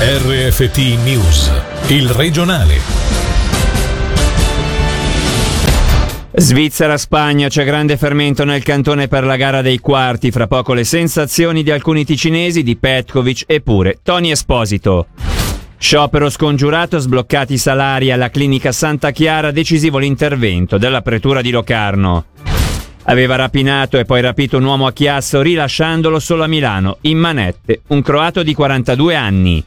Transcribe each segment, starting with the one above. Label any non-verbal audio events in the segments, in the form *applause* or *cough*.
RFT News, il regionale. Svizzera-Spagna c'è grande fermento nel cantone per la gara dei quarti, fra poco le sensazioni di alcuni ticinesi, di Petkovic e pure Tony Esposito. Sciopero scongiurato, sbloccati i salari alla clinica Santa Chiara, decisivo l'intervento della pretura di Locarno. Aveva rapinato e poi rapito un uomo a Chiasso rilasciandolo solo a Milano, in manette, un croato di 42 anni.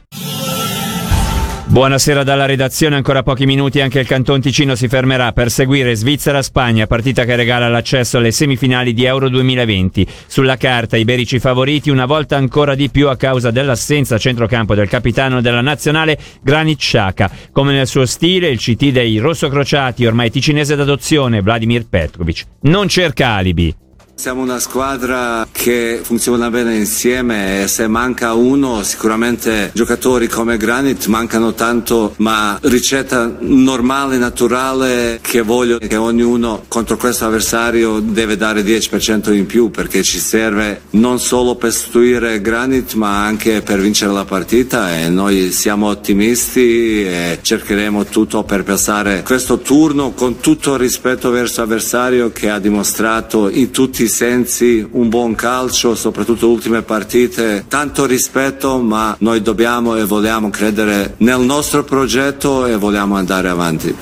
Buonasera dalla redazione, ancora pochi minuti anche il Canton Ticino si fermerà per seguire Svizzera-Spagna, partita che regala l'accesso alle semifinali di Euro 2020. Sulla carta i berici favoriti una volta ancora di più a causa dell'assenza a centrocampo del capitano della nazionale Granit Xhaka. Come nel suo stile il CT dei rossocrociati, ormai ticinese d'adozione, Vladimir Petrovic. Non cerca alibi. Siamo una squadra che funziona bene insieme e se manca uno sicuramente giocatori come Granit mancano tanto ma ricetta normale, naturale che voglio che ognuno contro questo avversario deve dare 10% in più perché ci serve non solo per sostituire Granit ma anche per vincere la partita e noi siamo ottimisti e cercheremo tutto per passare questo turno con tutto rispetto verso l'avversario che ha dimostrato in tutti i sensi un buon calcio, soprattutto ultime partite, tanto rispetto, ma noi dobbiamo e vogliamo credere nel nostro progetto e vogliamo andare avanti.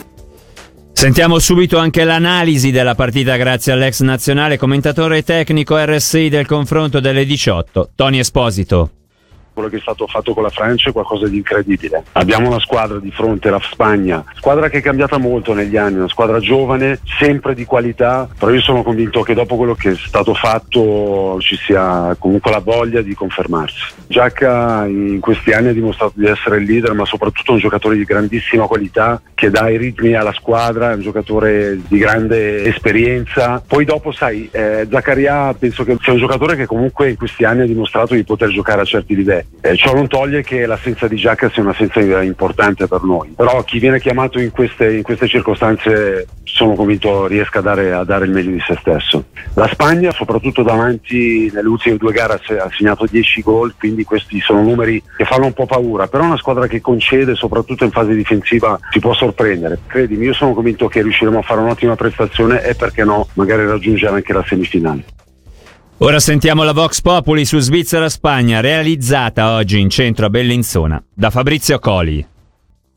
Sentiamo subito anche l'analisi della partita grazie all'ex nazionale commentatore tecnico RSI del confronto delle 18, Tony Esposito quello che è stato fatto con la Francia è qualcosa di incredibile. Abbiamo una squadra di fronte alla Spagna, squadra che è cambiata molto negli anni, una squadra giovane, sempre di qualità, però io sono convinto che dopo quello che è stato fatto ci sia comunque la voglia di confermarsi. Giacca in questi anni ha dimostrato di essere il leader, ma soprattutto un giocatore di grandissima qualità che dà i ritmi alla squadra, è un giocatore di grande esperienza. Poi dopo, sai, eh, Zaccaria penso che sia un giocatore che comunque in questi anni ha dimostrato di poter giocare a certi livelli. Eh, ciò non toglie che l'assenza di Giacca sia un'assenza importante per noi, però chi viene chiamato in queste, in queste circostanze sono convinto riesca a dare, a dare, il meglio di se stesso. La Spagna, soprattutto davanti nelle ultime due gare, ha segnato 10 gol, quindi questi sono numeri che fanno un po' paura, però una squadra che concede, soprattutto in fase difensiva, si può sorprendere. Credimi, io sono convinto che riusciremo a fare un'ottima prestazione e perché no, magari raggiungere anche la semifinale. Ora sentiamo la Vox Populi su Svizzera-Spagna, realizzata oggi in centro a Bellinzona da Fabrizio Coli.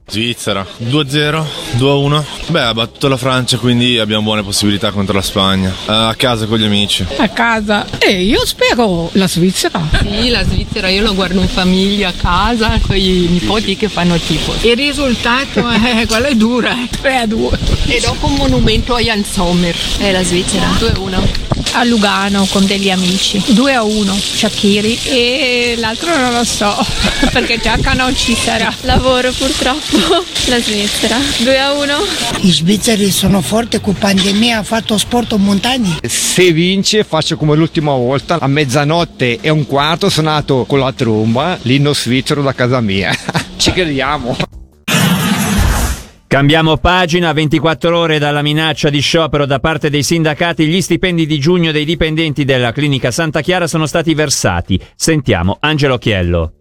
Svizzera 2-0, 2-1. Beh, ha battuto la Francia, quindi abbiamo buone possibilità contro la Spagna. Uh, a casa con gli amici. A casa? E eh, io spero la Svizzera. Sì, la Svizzera, io lo guardo in famiglia a casa con i nipoti che fanno tipo. Il risultato è *laughs* quello è dura. 3 2. E dopo un monumento a Jan Sommer. È la Svizzera. 2-1 a Lugano con degli amici 2 a 1 Shakiri e l'altro non lo so *laughs* perché Giacca non ci sarà. Lavoro purtroppo la Svizzera. 2 a 1 i svizzeri sono forti con pandemia ha fatto sport in montagna. Se vince faccio come l'ultima volta. A mezzanotte e un quarto suonato con la tromba l'inno svizzero da casa mia. *laughs* Ci crediamo Cambiamo pagina, 24 ore dalla minaccia di sciopero da parte dei sindacati, gli stipendi di giugno dei dipendenti della clinica Santa Chiara sono stati versati. Sentiamo Angelo Chiello.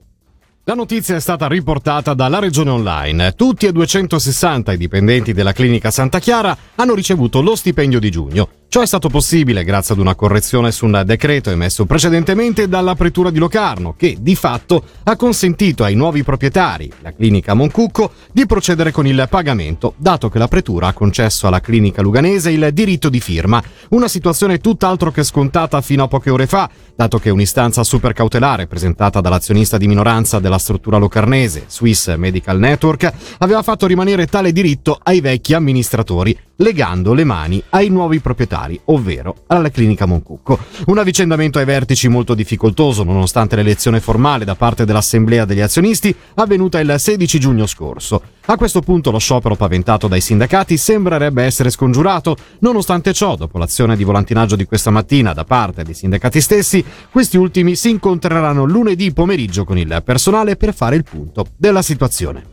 La notizia è stata riportata dalla Regione Online. Tutti e 260 i dipendenti della clinica Santa Chiara hanno ricevuto lo stipendio di giugno. Ciò è stato possibile grazie ad una correzione su un decreto emesso precedentemente dalla Pretura di Locarno, che di fatto ha consentito ai nuovi proprietari, la clinica Moncucco, di procedere con il pagamento, dato che la Pretura ha concesso alla clinica luganese il diritto di firma, una situazione tutt'altro che scontata fino a poche ore fa, dato che un'istanza supercautelare presentata dall'azionista di minoranza della struttura locarnese, Swiss Medical Network, aveva fatto rimanere tale diritto ai vecchi amministratori, legando le mani ai nuovi proprietari, ovvero alla clinica Moncucco. Un avvicendamento ai vertici molto difficoltoso, nonostante l'elezione formale da parte dell'Assemblea degli azionisti avvenuta il 16 giugno scorso. A questo punto lo sciopero paventato dai sindacati sembrerebbe essere scongiurato, nonostante ciò, dopo l'azione di volantinaggio di questa mattina da parte dei sindacati stessi, questi ultimi si incontreranno lunedì pomeriggio con il personale per fare il punto della situazione.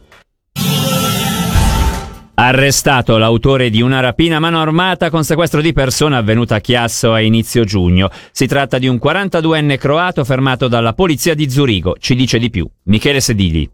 Arrestato l'autore di una rapina mano armata con sequestro di persona avvenuta a Chiasso a inizio giugno. Si tratta di un 42enne croato fermato dalla polizia di Zurigo. Ci dice di più Michele Sedili.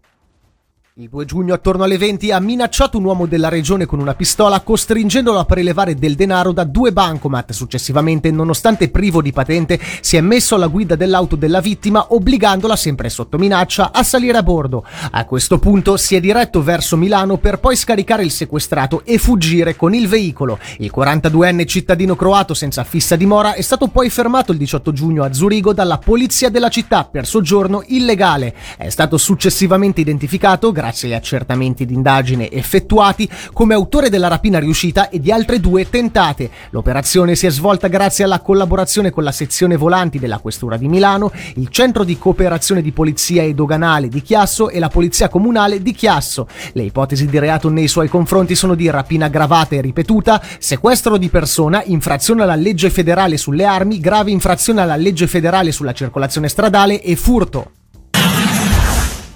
Il 2 giugno attorno alle 20 ha minacciato un uomo della regione con una pistola costringendolo a prelevare del denaro da due bancomat. Successivamente, nonostante privo di patente, si è messo alla guida dell'auto della vittima obbligandola sempre sotto minaccia a salire a bordo. A questo punto si è diretto verso Milano per poi scaricare il sequestrato e fuggire con il veicolo. Il 42enne cittadino croato senza fissa dimora è stato poi fermato il 18 giugno a Zurigo dalla polizia della città per soggiorno illegale. È stato successivamente identificato grazie agli accertamenti d'indagine effettuati, come autore della rapina riuscita e di altre due tentate. L'operazione si è svolta grazie alla collaborazione con la sezione volanti della Questura di Milano, il Centro di Cooperazione di Polizia e Doganale di Chiasso e la Polizia Comunale di Chiasso. Le ipotesi di reato nei suoi confronti sono di rapina aggravata e ripetuta, sequestro di persona, infrazione alla legge federale sulle armi, grave infrazione alla legge federale sulla circolazione stradale e furto.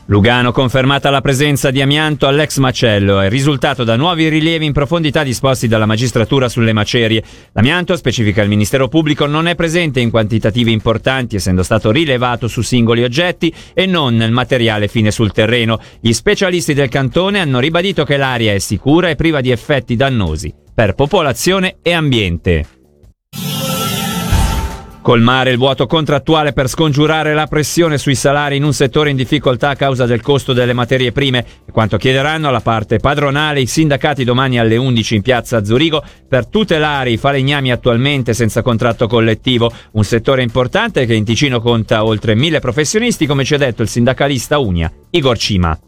Lugano confermata la presenza di amianto all'ex macello, è risultato da nuovi rilievi in profondità disposti dalla magistratura sulle macerie. L'amianto, specifica il Ministero Pubblico, non è presente in quantitativi importanti, essendo stato rilevato su singoli oggetti e non nel materiale fine sul terreno. Gli specialisti del cantone hanno ribadito che l'aria è sicura e priva di effetti dannosi per popolazione e ambiente. Colmare il vuoto contrattuale per scongiurare la pressione sui salari in un settore in difficoltà a causa del costo delle materie prime è quanto chiederanno alla parte padronale i sindacati domani alle 11 in piazza Zurigo per tutelare i falegnami attualmente senza contratto collettivo, un settore importante che in Ticino conta oltre mille professionisti come ci ha detto il sindacalista Unia Igor Cima.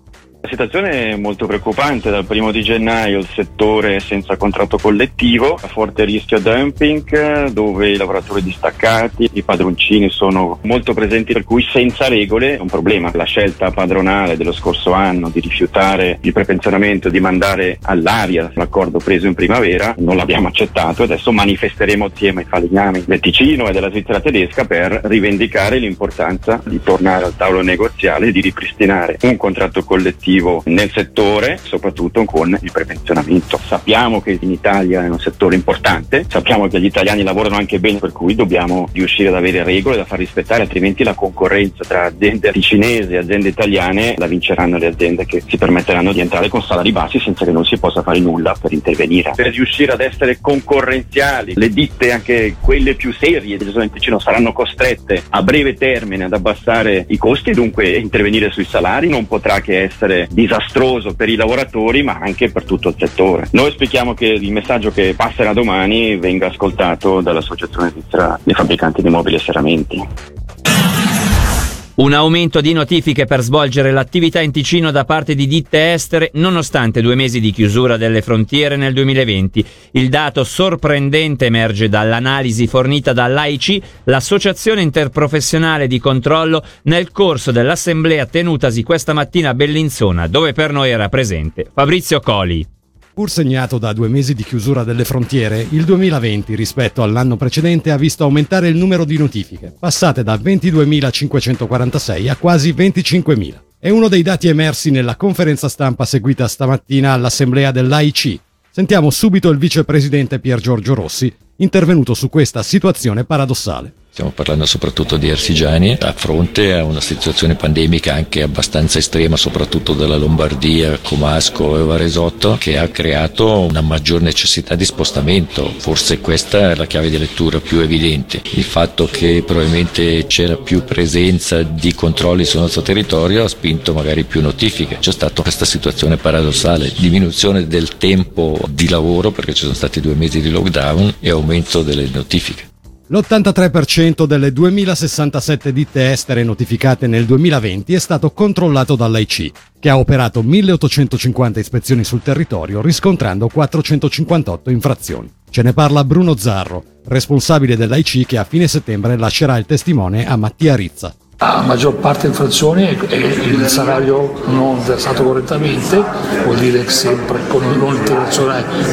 La situazione è molto preoccupante, dal primo di gennaio il settore senza contratto collettivo, a forte rischio dumping dove i lavoratori distaccati, i padroncini sono molto presenti per cui senza regole è un problema. La scelta padronale dello scorso anno di rifiutare il prepensionamento di mandare all'aria l'accordo preso in primavera non l'abbiamo accettato e adesso manifesteremo insieme ai falegnami del Ticino e della Svizzera tedesca per rivendicare l'importanza di tornare al tavolo negoziale e di ripristinare un contratto collettivo attivo nel settore, soprattutto con il prepensionamento. Sappiamo che in Italia è un settore importante, sappiamo che gli italiani lavorano anche bene, per cui dobbiamo riuscire ad avere regole da far rispettare, altrimenti la concorrenza tra aziende cinesi e aziende italiane la vinceranno le aziende che si permetteranno di entrare con salari bassi senza che non si possa fare nulla per intervenire. Per riuscire ad essere concorrenziali, le ditte, anche quelle più serie del zona Ticino, saranno costrette a breve termine ad abbassare i costi, dunque intervenire sui salari non potrà che essere disastroso per i lavoratori ma anche per tutto il settore. Noi auspichiamo che il messaggio che passerà domani venga ascoltato dall'Associazione Svizzera dei Fabbricanti di Mobili e Serramenti. Un aumento di notifiche per svolgere l'attività in Ticino da parte di ditte estere nonostante due mesi di chiusura delle frontiere nel 2020. Il dato sorprendente emerge dall'analisi fornita dall'AIC, l'Associazione Interprofessionale di Controllo, nel corso dell'assemblea tenutasi questa mattina a Bellinzona, dove per noi era presente Fabrizio Coli. Pur segnato da due mesi di chiusura delle frontiere, il 2020 rispetto all'anno precedente ha visto aumentare il numero di notifiche, passate da 22.546 a quasi 25.000. È uno dei dati emersi nella conferenza stampa seguita stamattina all'assemblea dell'AIC. Sentiamo subito il vicepresidente Pier Giorgio Rossi, intervenuto su questa situazione paradossale. Stiamo parlando soprattutto di artigiani a fronte a una situazione pandemica anche abbastanza estrema, soprattutto della Lombardia, Comasco e Varesotto, che ha creato una maggior necessità di spostamento. Forse questa è la chiave di lettura più evidente. Il fatto che probabilmente c'era più presenza di controlli sul nostro territorio ha spinto magari più notifiche. C'è stata questa situazione paradossale, diminuzione del tempo di lavoro perché ci sono stati due mesi di lockdown e aumento delle notifiche. L'83% delle 2067 ditte estere notificate nel 2020 è stato controllato dall'AIC, che ha operato 1850 ispezioni sul territorio riscontrando 458 infrazioni. Ce ne parla Bruno Zarro, responsabile dell'AIC che a fine settembre lascerà il testimone a Mattia Rizza. La maggior parte infrazioni è il salario non versato correttamente, vuol dire sempre con non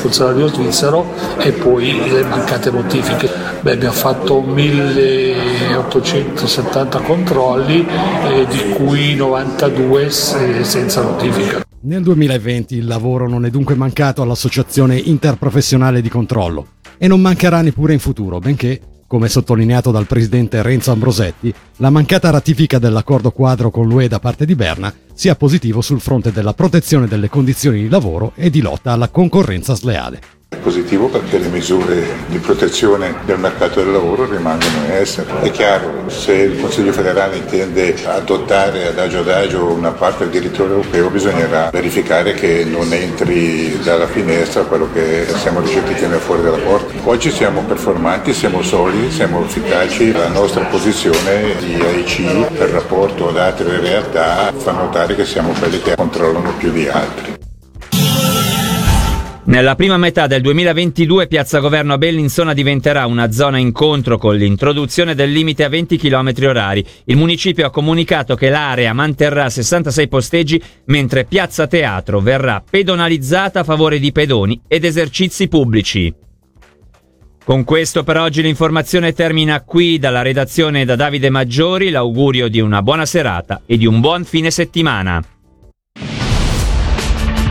col salario svizzero e poi le mancate notifiche. Beh, abbiamo fatto 1870 controlli, eh, di cui 92 senza notifica. Nel 2020 il lavoro non è dunque mancato all'Associazione Interprofessionale di Controllo e non mancherà neppure in futuro, benché come sottolineato dal presidente Renzo Ambrosetti, la mancata ratifica dell'accordo quadro con l'UE da parte di Berna sia positivo sul fronte della protezione delle condizioni di lavoro e di lotta alla concorrenza sleale. È positivo perché le misure di protezione del mercato del lavoro rimangono in essere. È chiaro, se il Consiglio federale intende adottare adagio adagio una parte del diritto europeo bisognerà verificare che non entri dalla finestra quello che siamo riusciti a tenere fuori dalla porta. Oggi siamo performanti, siamo solidi, siamo efficaci, la nostra posizione di AIC per rapporto ad altre realtà fa notare che siamo quelli che controllano più di altri. Nella prima metà del 2022 Piazza Governo a Bellinzona diventerà una zona incontro con l'introduzione del limite a 20 km orari. Il municipio ha comunicato che l'area manterrà 66 posteggi mentre Piazza Teatro verrà pedonalizzata a favore di pedoni ed esercizi pubblici. Con questo per oggi l'informazione termina qui dalla redazione da Davide Maggiori, l'augurio di una buona serata e di un buon fine settimana.